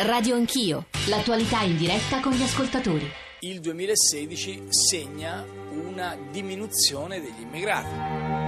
Radio Anch'io, l'attualità in diretta con gli ascoltatori. Il 2016 segna una diminuzione degli immigrati.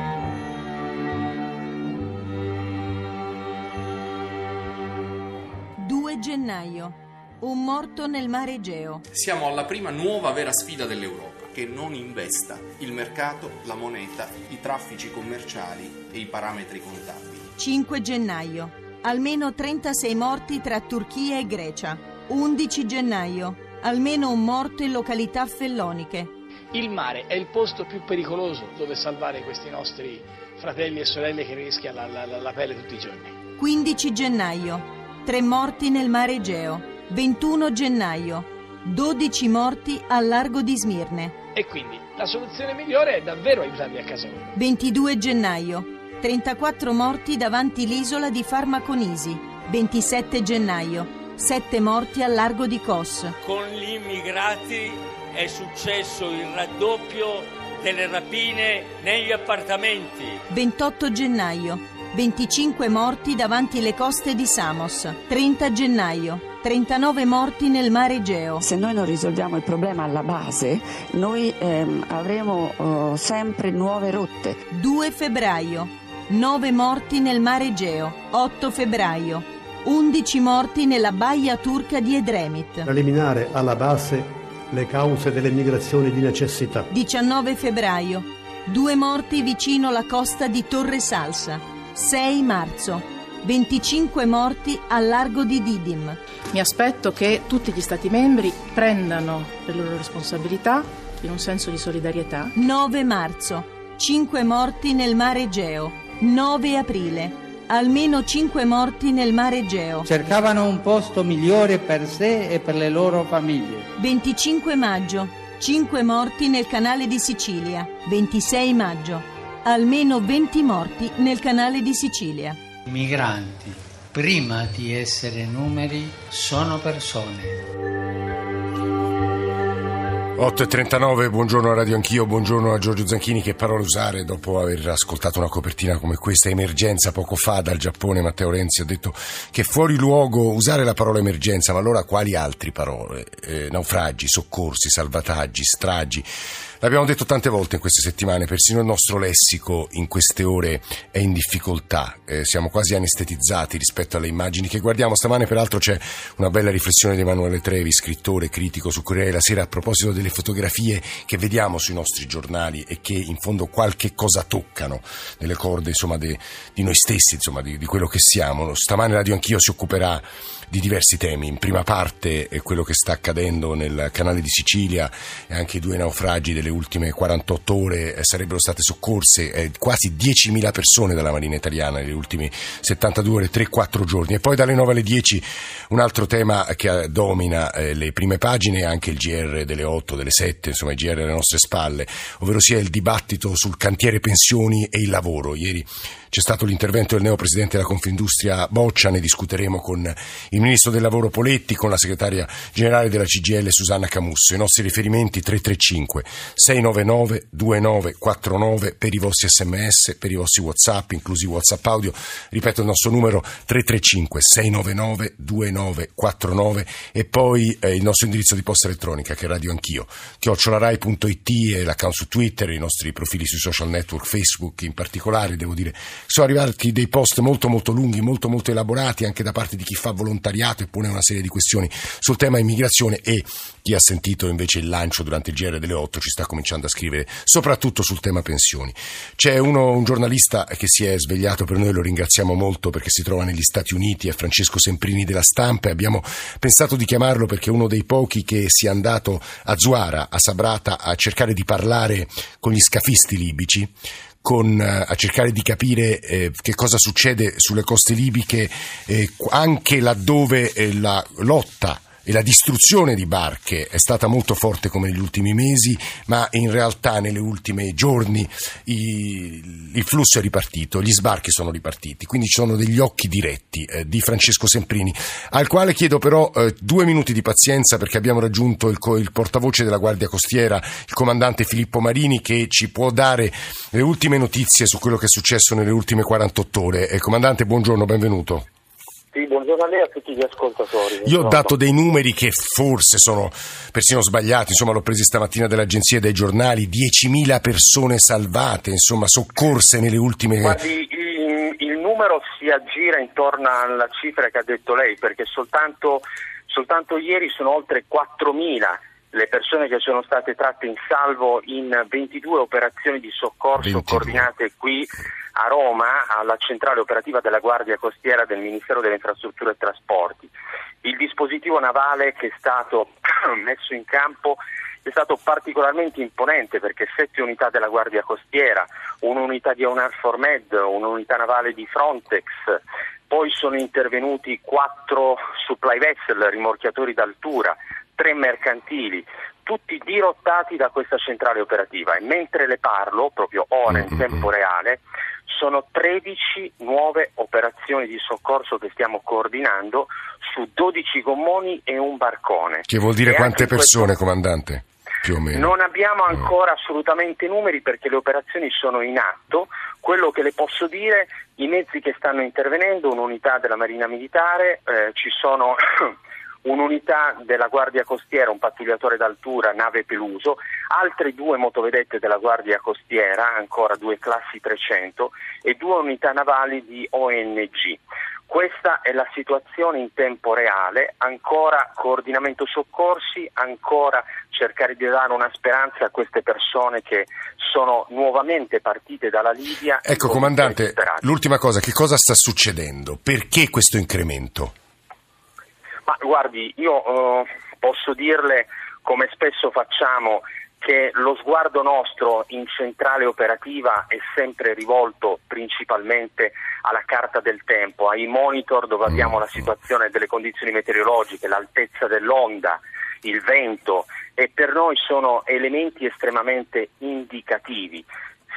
Gennaio. Un morto nel mare Egeo. Siamo alla prima nuova vera sfida dell'Europa, che non investa il mercato, la moneta, i traffici commerciali e i parametri contabili. 5 gennaio. Almeno 36 morti tra Turchia e Grecia. 11 gennaio. Almeno un morto in località felloniche. Il mare è il posto più pericoloso dove salvare questi nostri fratelli e sorelle che rischiano la, la, la pelle tutti i giorni. 15 gennaio. 3 morti nel mare Egeo. 21 gennaio. 12 morti al largo di Smirne. E quindi la soluzione migliore è davvero aiutarli a casa loro. 22 gennaio. 34 morti davanti l'isola di Farmaconisi. 27 gennaio. 7 morti al largo di Kos. Con gli immigrati è successo il raddoppio delle rapine negli appartamenti. 28 gennaio. 25 morti davanti le coste di Samos. 30 gennaio. 39 morti nel mare Egeo. Se noi non risolviamo il problema alla base, noi ehm, avremo oh, sempre nuove rotte. 2 febbraio. 9 morti nel mare Egeo. 8 febbraio. 11 morti nella baia turca di Edremit. Eliminare alla base le cause delle migrazioni di necessità. 19 febbraio. 2 morti vicino alla costa di Torre Salsa. 6 marzo. 25 morti al largo di Didim. Mi aspetto che tutti gli Stati membri prendano le loro responsabilità in un senso di solidarietà. 9 marzo. 5 morti nel mare Egeo. 9 aprile. Almeno 5 morti nel mare Egeo. Cercavano un posto migliore per sé e per le loro famiglie. 25 maggio. 5 morti nel canale di Sicilia. 26 maggio. Almeno 20 morti nel canale di Sicilia. I migranti, prima di essere numeri, sono persone. 8.39, buongiorno a Radio Anch'io, buongiorno a Giorgio Zanchini. Che parole usare dopo aver ascoltato una copertina come questa? Emergenza poco fa dal Giappone, Matteo Renzi ha detto che è fuori luogo usare la parola emergenza, ma allora quali altre parole? Eh, naufragi, soccorsi, salvataggi, stragi. L'abbiamo detto tante volte in queste settimane, persino il nostro lessico in queste ore è in difficoltà, eh, siamo quasi anestetizzati rispetto alle immagini che guardiamo. Stamane peraltro c'è una bella riflessione di Emanuele Trevi, scrittore, critico su Corriere della Sera a proposito delle fotografie che vediamo sui nostri giornali e che in fondo qualche cosa toccano nelle corde insomma, de, di noi stessi, insomma, di, di quello che siamo. Stamane Radio Anch'io si occuperà di diversi temi. In prima parte è quello che sta accadendo nel canale di Sicilia e anche i due naufragi delle ultime 48 ore eh, sarebbero state soccorse eh, quasi 10.000 persone dalla Marina Italiana nelle ultime 72 ore, 3-4 giorni. E poi dalle 9 alle 10 un altro tema che domina eh, le prime pagine e anche il GR delle 8, delle 7, insomma il GR alle nostre spalle, ovvero sia il dibattito sul cantiere pensioni e il lavoro. Ieri c'è stato l'intervento del neo presidente della Confindustria Boccia, ne discuteremo con il ministro del lavoro Poletti, con la segretaria generale della CGL Susanna Camusso. I nostri riferimenti 335 699 2949 per i vostri sms, per i vostri whatsapp, inclusi whatsapp audio. Ripeto il nostro numero 335 699 2949 e poi eh, il nostro indirizzo di posta elettronica che è radio anch'io, chiocciolarai.it e l'account su Twitter, i nostri profili sui social network, Facebook in particolare, devo dire sono arrivati dei post molto molto lunghi, molto molto elaborati anche da parte di chi fa volontariato e pone una serie di questioni sul tema immigrazione e chi ha sentito invece il lancio durante il GR delle 8 ci sta cominciando a scrivere soprattutto sul tema pensioni. C'è uno, un giornalista che si è svegliato per noi, lo ringraziamo molto perché si trova negli Stati Uniti, è Francesco Semprini della Stampa e abbiamo pensato di chiamarlo perché è uno dei pochi che sia andato a Zuara, a Sabrata, a cercare di parlare con gli scafisti libici con, eh, a cercare di capire eh, che cosa succede sulle coste libiche eh, anche laddove eh, la lotta e la distruzione di barche è stata molto forte come negli ultimi mesi, ma in realtà negli ultimi giorni i, il flusso è ripartito, gli sbarchi sono ripartiti, quindi ci sono degli occhi diretti eh, di Francesco Semprini, al quale chiedo però eh, due minuti di pazienza perché abbiamo raggiunto il, il, portavoce della Guardia Costiera, il comandante Filippo Marini, che ci può dare le ultime notizie su quello che è successo nelle ultime 48 ore. Eh, comandante, buongiorno, benvenuto. Sì, buongiorno a lei e a tutti gli ascoltatori. Io ho dato dei numeri che forse sono persino sbagliati, insomma l'ho presi stamattina dall'agenzia e dai giornali, 10.000 persone salvate, insomma soccorse nelle ultime... Guardi, il, il numero si aggira intorno alla cifra che ha detto lei, perché soltanto, soltanto ieri sono oltre 4.000 le persone che sono state tratte in salvo in 22 operazioni di soccorso 22. coordinate qui a Roma alla centrale operativa della Guardia Costiera del Ministero delle Infrastrutture e Trasporti. Il dispositivo navale che è stato messo in campo è stato particolarmente imponente perché sette unità della Guardia Costiera, un'unità di EUNAVFOR Med, un'unità navale di Frontex, poi sono intervenuti quattro supply vessel, rimorchiatori d'altura, tre mercantili, tutti dirottati da questa centrale operativa e mentre le parlo, proprio ora in tempo reale, sono 13 nuove operazioni di soccorso che stiamo coordinando su 12 gommoni e un barcone. Che vuol dire e quante persone, questo... comandante? Più o meno. Non abbiamo ancora assolutamente numeri perché le operazioni sono in atto. Quello che le posso dire, i mezzi che stanno intervenendo, un'unità della Marina Militare, eh, ci sono un'unità della Guardia Costiera, un pattugliatore d'altura, nave Peluso, altre due motovedette della Guardia Costiera, ancora due classi 300 e due unità navali di ONG. Questa è la situazione in tempo reale, ancora coordinamento soccorsi, ancora cercare di dare una speranza a queste persone che sono nuovamente partite dalla Libia. Ecco, comandante, l'ultima cosa, che cosa sta succedendo? Perché questo incremento? Ma guardi, io eh, posso dirle come spesso facciamo che lo sguardo nostro in centrale operativa è sempre rivolto principalmente alla carta del tempo, ai monitor dove abbiamo la situazione delle condizioni meteorologiche, l'altezza dell'onda, il vento e per noi sono elementi estremamente indicativi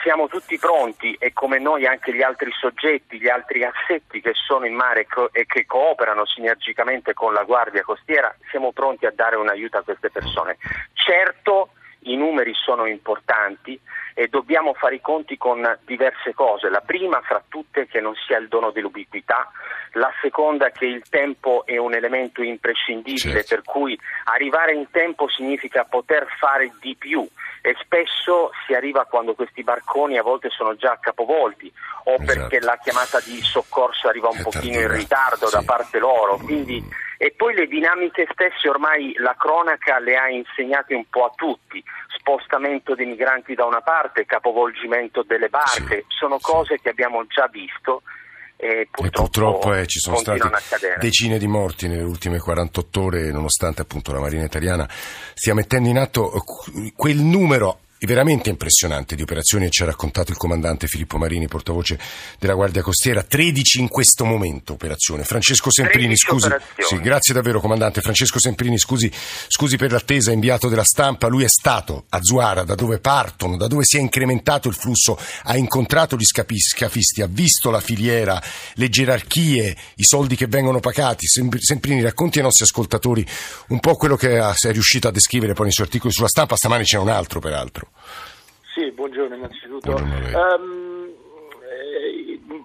siamo tutti pronti e come noi anche gli altri soggetti, gli altri assetti che sono in mare e che cooperano sinergicamente con la Guardia Costiera, siamo pronti a dare un aiuto a queste persone. Certo i numeri sono importanti e dobbiamo fare i conti con diverse cose. La prima fra tutte che non sia il dono dell'ubiquità, la seconda che il tempo è un elemento imprescindibile, certo. per cui arrivare in tempo significa poter fare di più e spesso si arriva quando questi barconi a volte sono già capovolti o esatto. perché la chiamata di soccorso arriva un è pochino in ritardo sì. da parte loro. Quindi, e poi le dinamiche stesse ormai la cronaca le ha insegnate un po' a tutti, spostamento dei migranti da una parte, capovolgimento delle barche, sì. sono cose che abbiamo già visto e purtroppo, e purtroppo eh, ci sono stati decine di morti nelle ultime 48 ore, nonostante appunto la Marina italiana stia mettendo in atto eh, quel numero veramente impressionante di operazioni ci ha raccontato il comandante Filippo Marini, portavoce della Guardia Costiera. 13 in questo momento operazione. Francesco Semprini, scusi. Sì, grazie davvero comandante. Francesco Semprini, scusi, scusi per l'attesa, inviato della stampa. Lui è stato a Zuara, da dove partono, da dove si è incrementato il flusso, ha incontrato gli scafisti, ha visto la filiera, le gerarchie, i soldi che vengono pagati. Semprini, racconti ai nostri ascoltatori un po' quello che è riuscito a descrivere poi nei suoi articoli sulla stampa. Stamani c'è un altro, peraltro. Sì, buongiorno innanzitutto. Buongiorno um,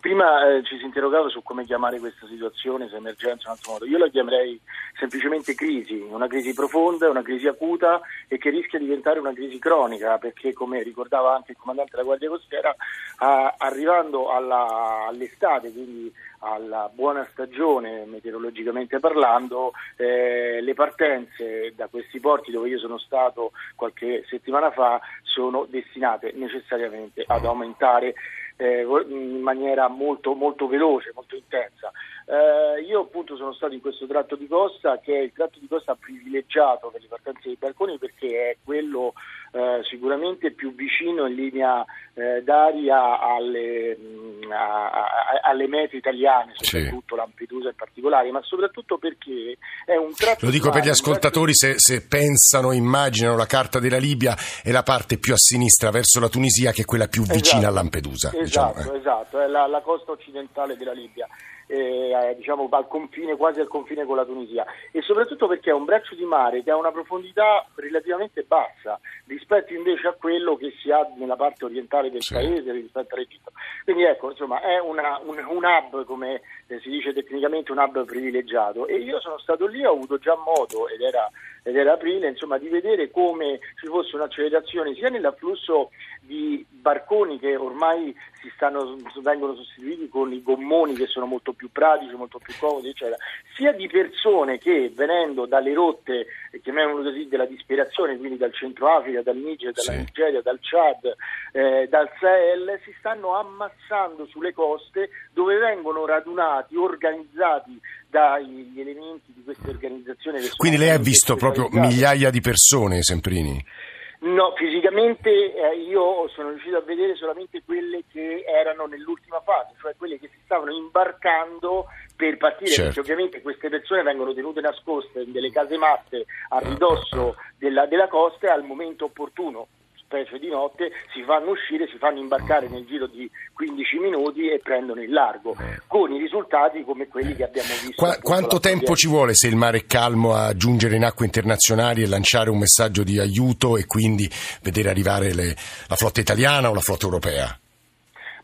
prima eh, ci si interrogava su come chiamare questa situazione, se emergenza in un altro modo. Io la chiamerei semplicemente crisi, una crisi profonda, una crisi acuta e che rischia di diventare una crisi cronica, perché come ricordava anche il comandante della Guardia Costiera, ah, arrivando alla, all'estate, quindi alla buona stagione meteorologicamente parlando, eh, le partenze da questi porti dove io sono stato qualche settimana fa sono destinate necessariamente ad aumentare eh, in maniera molto, molto veloce, molto intensa. Eh, io appunto sono stato in questo tratto di costa che è il tratto di costa privilegiato per le partenze dei barconi perché è quello eh, sicuramente più vicino in linea eh, d'aria alle, mh, a, a, alle, mete italiane, soprattutto sì. Lampedusa in particolare, ma soprattutto perché è un tratto... Lo dico per gli ascoltatori se, se, pensano, immaginano la carta della Libia è la parte più a sinistra verso la Tunisia che è quella più vicina esatto, a Lampedusa. Esatto, diciamo, esatto, è la, la costa occidentale della Libia eh, diciamo al confine, quasi al confine con la Tunisia e soprattutto perché è un braccio di mare che ha una profondità relativamente bassa rispetto invece a quello che si ha nella parte orientale del sì. paese rispetto all'Egitto. Quindi ecco, insomma, è una, un, un, hub, come eh, si dice tecnicamente, un hub privilegiato e io sono stato lì, ho avuto già modo, ed era, ed era aprile, insomma, di vedere come ci fosse un'accelerazione sia nell'afflusso di barconi che ormai si stanno, vengono sostituiti con i gommoni che sono molto più pratici, molto più comodi, eccetera, sia di persone che venendo dalle rotte, chiamiamolo così, della disperazione, quindi dal Centro Africa, dal Niger, dalla sì. Nigeria, dal Chad, eh, dal Sahel, si stanno ammazzando sulle coste dove vengono radunati, organizzati dagli elementi di queste organizzazioni. Quindi lei ha visto proprio migliaia di persone, Semprini? No, fisicamente eh, io sono riuscito a vedere solamente quelle che erano nell'ultima fase, cioè quelle che si stavano imbarcando per partire, certo. perché ovviamente queste persone vengono tenute nascoste in delle casematte a ridosso della, della costa al momento opportuno specie di notte, si fanno uscire, si fanno imbarcare nel giro di 15 minuti e prendono il largo, con i risultati come quelli che abbiamo visto. Qua, quanto tempo ci vuole se il mare è calmo a giungere in acque internazionali e lanciare un messaggio di aiuto e quindi vedere arrivare le, la flotta italiana o la flotta europea?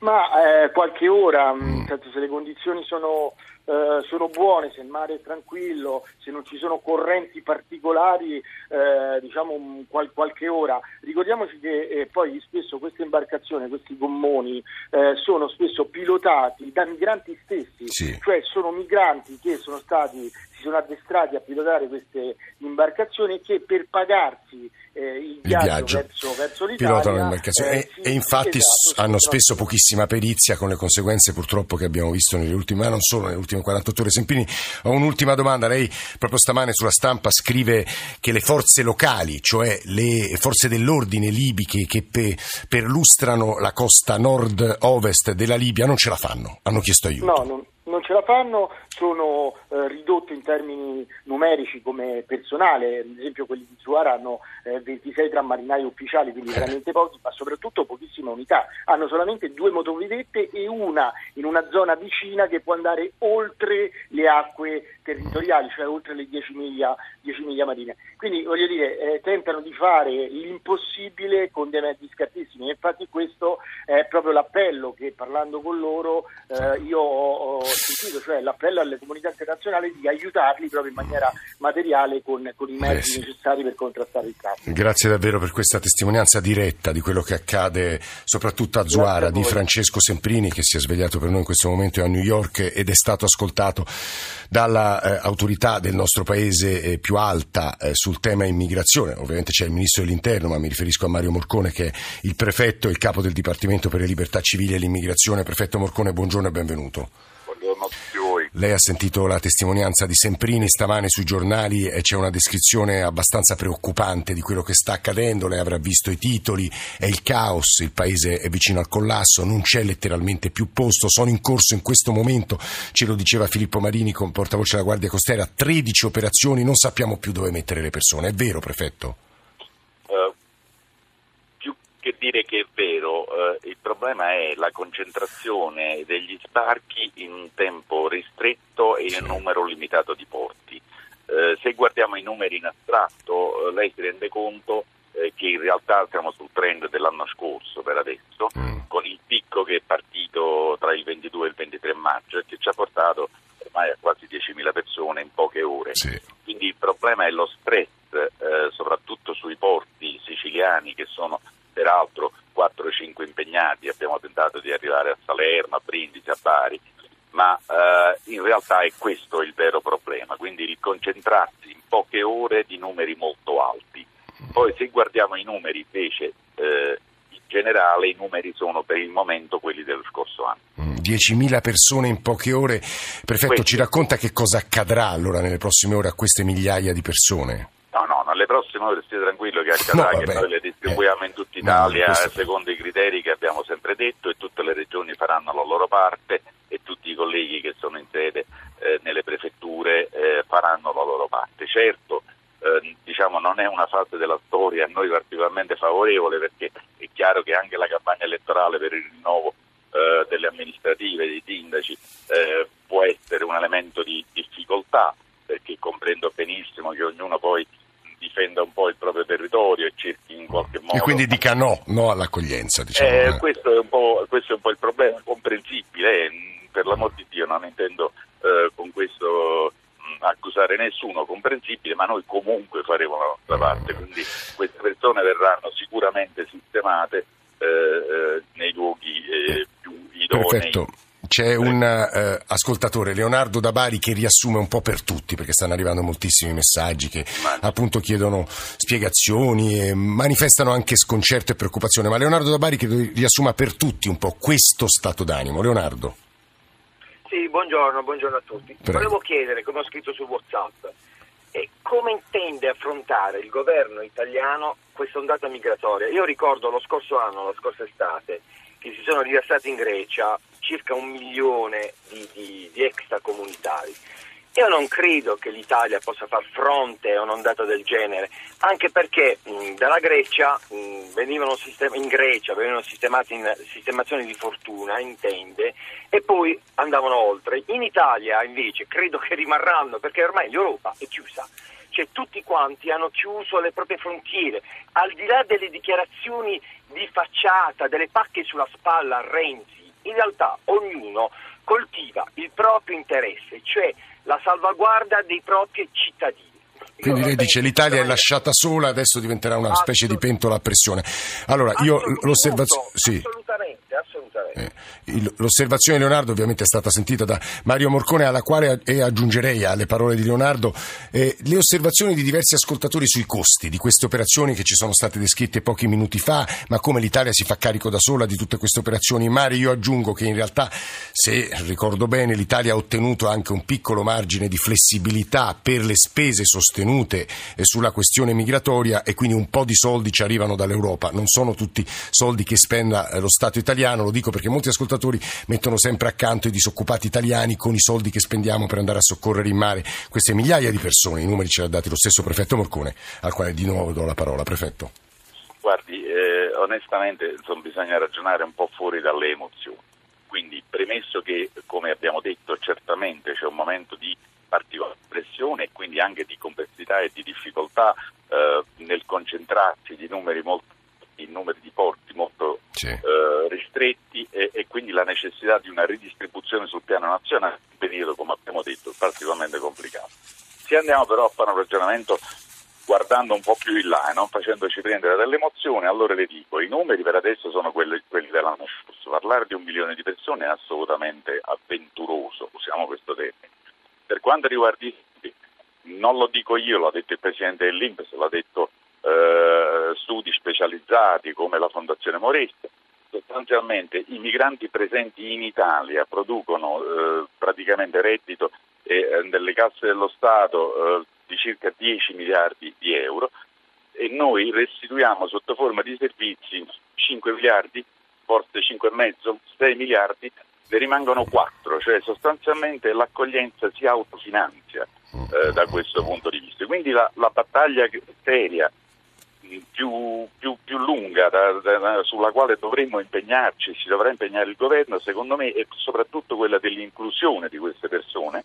Ma eh, qualche ora, mm. se le condizioni sono eh, sono buone, se il mare è tranquillo, se non ci sono correnti particolari, eh, diciamo qual- qualche ora. Ricordiamoci che eh, poi spesso queste imbarcazioni, questi gommoni, eh, sono spesso pilotati da migranti stessi, sì. cioè sono migranti che sono stati si sono addestrati a pilotare queste imbarcazioni e che per pagarsi eh, il, viaggio, il viaggio verso, verso l'Italia eh, e, e, infatti esatto, hanno spesso pochissima perizia con le conseguenze purtroppo che abbiamo visto nelle ultime, ma non solo nelle ultime 48 ore. Sempini, ho un'ultima domanda. Lei proprio stamane sulla stampa scrive che le forze locali, cioè le forze dell'ordine libiche che pe, perlustrano la costa nord-ovest della Libia non ce la fanno, hanno chiesto aiuto. No, non, non ce la fanno, sono eh, ridotte in termini numerici come personale, ad esempio quelli di Zuara hanno eh, 26 tra marinai ufficiali, quindi veramente pochi, ma soprattutto pochissime unità, hanno solamente due motovedette e una in una zona vicina che può andare oltre le acque territoriali, cioè oltre le 10 miglia, 10 miglia marine. Quindi voglio dire, eh, tentano di fare l'impossibile con dei mezzi scarsissimi, infatti questo è proprio l'appello che parlando con loro eh, io ho, ho sentito, cioè l'appello alle comunità internazionali di aiutarli proprio in maniera materiale con, con i mezzi sì. necessari per contrastare il traffico. Grazie davvero per questa testimonianza diretta di quello che accade soprattutto a Zuara di Francesco Semprini che si è svegliato per noi in questo momento a New York ed è stato ascoltato dall'autorità eh, del nostro paese eh, più alta eh, sul tema immigrazione. Ovviamente c'è il ministro dell'interno, ma mi riferisco a Mario Morcone che è il prefetto e il capo del Dipartimento per le libertà civili e l'immigrazione. Prefetto Morcone, buongiorno e benvenuto. Buongiorno a tutti voi. Lei ha sentito la testimonianza di Semprini stamane sui giornali e c'è una descrizione abbastanza preoccupante di quello che sta accadendo. Lei avrà visto i titoli, è il caos, il paese è vicino al collasso, non c'è letteralmente più posto. Sono in corso in questo momento, ce lo diceva Filippo Marini, portavoce della Guardia Costiera, 13 operazioni, non sappiamo più dove mettere le persone. È vero, prefetto? Che dire che è vero, eh, il problema è la concentrazione degli sbarchi in un tempo ristretto e in un numero limitato di porti. Eh, se guardiamo i numeri in astratto, eh, lei si rende conto eh, che in realtà siamo sul trend dell'anno scorso per adesso, mm. con il picco che è partito tra il 22 e il 23 maggio e che ci ha portato ormai a quasi 10.000 persone in poche ore. Sì. Quindi il problema è lo stress, eh, soprattutto sui porti siciliani che sono peraltro 4-5 impegnati, abbiamo tentato di arrivare a Salerno, a Brindisi, a Bari, ma eh, in realtà è questo il vero problema, quindi il concentrarsi in poche ore di numeri molto alti. Poi se guardiamo i numeri invece eh, in generale i numeri sono per il momento quelli dello scorso anno. 10.000 mm, persone in poche ore. Prefetto, questo. ci racconta che cosa accadrà allora nelle prossime ore a queste migliaia di persone? No, no, alle prossime ore stia tranquillo che accadrà no, che noi le distribuiamo eh, in tutta Italia questo... secondo i criteri che abbiamo sempre detto e tutte le regioni faranno la loro parte e tutti i colleghi che sono in sede eh, nelle prefetture eh, faranno la loro parte. Certo, eh, diciamo non è una fase della storia a noi particolarmente favorevole perché è chiaro che anche la campagna elettorale per il rinnovo eh, delle amministrative, dei sindaci, eh, può essere difficoltà, perché comprendo benissimo che ognuno poi difenda un po' il proprio territorio e cerchi in qualche modo... E quindi dica no, no all'accoglienza, diciamo. Eh, questo, è questo, è un po', il problema, comprensibile, eh, per l'amor di Dio non intendo eh, con questo mh, accusare nessuno, comprensibile, ma noi comunque faremo la nostra parte, quindi queste persone verranno sicuramente sistemate eh, eh, nei luoghi più idonei. Perfetto. C'è un eh, ascoltatore, Leonardo da Bari, che riassume un po' per tutti, perché stanno arrivando moltissimi messaggi che Ma... appunto chiedono spiegazioni e manifestano anche sconcerto e preoccupazione. Ma Leonardo da Bari credo riassuma per tutti un po' questo stato d'animo. Leonardo. Sì, buongiorno, buongiorno a tutti. Prego. Volevo chiedere, come ho scritto su WhatsApp, eh, come intende affrontare il governo italiano questa ondata migratoria? Io ricordo lo scorso anno, la scorsa estate, che si sono riversati in Grecia circa un milione di, di, di extracomunitari. Io non credo che l'Italia possa far fronte a un'ondata del genere, anche perché mh, dalla Grecia mh, venivano sistem- in Grecia venivano sistemati in sistemazioni di fortuna, intende, e poi andavano oltre. In Italia invece credo che rimarranno, perché ormai l'Europa è chiusa. Cioè tutti quanti hanno chiuso le proprie frontiere, al di là delle dichiarazioni di facciata, delle pacche sulla spalla a Renzi, in realtà ognuno coltiva il proprio interesse, cioè la salvaguardia dei propri cittadini. Quindi lei dice l'Italia è lasciata sola, adesso diventerà una specie di pentola a pressione. Allora, io l'osservazione... Sì. Assolutamente, assolutamente. Eh, l'osservazione di Leonardo ovviamente è stata sentita da Mario Morcone, alla quale aggiungerei alle parole di Leonardo eh, le osservazioni di diversi ascoltatori sui costi di queste operazioni che ci sono state descritte pochi minuti fa, ma come l'Italia si fa carico da sola di tutte queste operazioni. Mario, io aggiungo che in realtà, se ricordo bene, l'Italia ha ottenuto anche un piccolo margine di flessibilità per le spese sostenute sulla questione migratoria e quindi un po' di soldi ci arrivano dall'Europa. Non sono tutti soldi che spenda lo Stato italiano, lo dico perché molti ascoltatori mettono sempre accanto i disoccupati italiani con i soldi che spendiamo per andare a soccorrere in mare queste migliaia di persone. I numeri ce li ha dati lo stesso prefetto Morcone, al quale di nuovo do la parola. Prefetto. Guardi, eh, onestamente insomma, bisogna ragionare un po' fuori dalle emozioni. Quindi, premesso che, come abbiamo detto, certamente c'è un momento di particolare pressione e quindi anche di complessità e di difficoltà eh, nel concentrarsi di numeri molto in numeri di porti molto sì. eh, ristretti e, e, quindi la necessità di una ridistribuzione sul piano nazionale in un periodo, come abbiamo detto, particolarmente complicato. Se andiamo però a fare un ragionamento guardando un po' più in là e non facendoci prendere dall'emozione, allora le dico, i numeri per adesso sono quelli, quelli dell'anno scorso. Parlare di un milione di persone è assolutamente avventuroso, usiamo questo termine. Per quanto riguarda i non lo dico io, l'ha detto il Presidente dell'Inps, l'ha detto eh, studi specializzati come la Fondazione Moresta. Sostanzialmente i migranti presenti in Italia producono eh, praticamente reddito eh, nelle casse dello Stato eh, di circa 10 miliardi di euro e noi restituiamo sotto forma di servizi 5 miliardi, forse 5,5, 6 miliardi, ne rimangono 4, cioè sostanzialmente l'accoglienza si autofinanzia eh, da questo punto di vista. Quindi la, la battaglia seria più, più, più lunga da, da, sulla quale dovremmo impegnarci, si dovrà impegnare il governo, secondo me è soprattutto quella dell'inclusione di queste persone,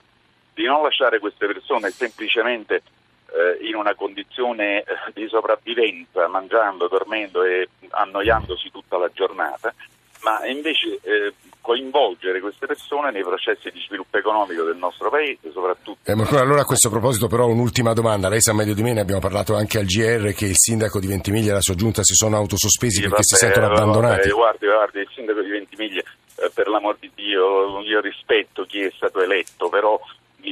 di non lasciare queste persone semplicemente eh, in una condizione eh, di sopravvivenza, mangiando, dormendo e annoiandosi tutta la giornata, ma invece eh, coinvolgere queste persone nei processi di sviluppo economico del nostro paese, soprattutto. Eh, allora a questo proposito però un'ultima domanda, lei sa meglio di me, ne abbiamo parlato anche al GR che il sindaco di Ventimiglia e la sua giunta si sono autosospesi sì, perché vabbè, si sentono abbandonati. Vabbè, guardi, guardi, il sindaco di Ventimiglia, eh, per l'amor di Dio, io rispetto chi è stato eletto, però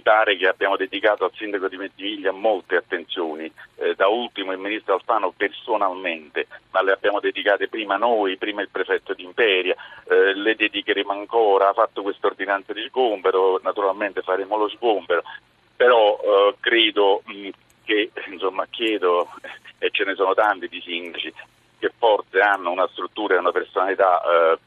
mi pare che abbiamo dedicato al sindaco di Ventimiglia molte attenzioni, eh, da ultimo il ministro Alfano personalmente, ma le abbiamo dedicate prima noi, prima il prefetto di Imperia, eh, le dedicheremo ancora, ha fatto questa ordinanza di sgombero, naturalmente faremo lo sgombero, però eh, credo mh, che, insomma, chiedo, e ce ne sono tanti di sindaci, che forse hanno una struttura e una personalità, eh,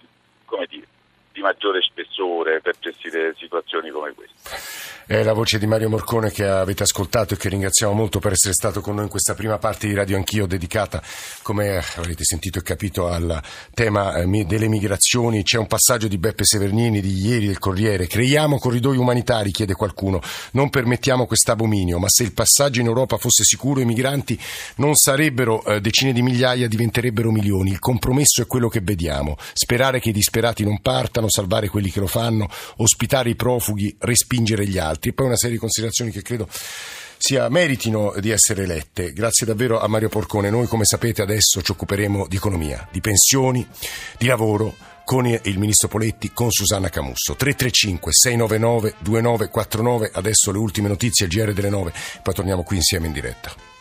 come dire, di maggiore spessore per gestire situazioni come queste. È la voce di Mario Morcone che avete ascoltato e che ringraziamo molto per essere stato con noi in questa prima parte di Radio Anch'io dedicata, come avrete sentito e capito, al tema eh, delle migrazioni. C'è un passaggio di Beppe Severnini di ieri del Corriere. Creiamo corridoi umanitari, chiede qualcuno. Non permettiamo quest'abominio, ma se il passaggio in Europa fosse sicuro i migranti non sarebbero eh, decine di migliaia, diventerebbero milioni. Il compromesso è quello che vediamo. Sperare che i disperati non partano, salvare quelli che lo fanno, ospitare i profughi, respingere gli altri. Poi una serie di considerazioni che credo sia, meritino di essere lette. Grazie davvero a Mario Porcone. Noi, come sapete, adesso ci occuperemo di economia, di pensioni, di lavoro con il ministro Poletti, con Susanna Camusso. 335 699 2949, adesso le ultime notizie, il GR delle 9, poi torniamo qui insieme in diretta.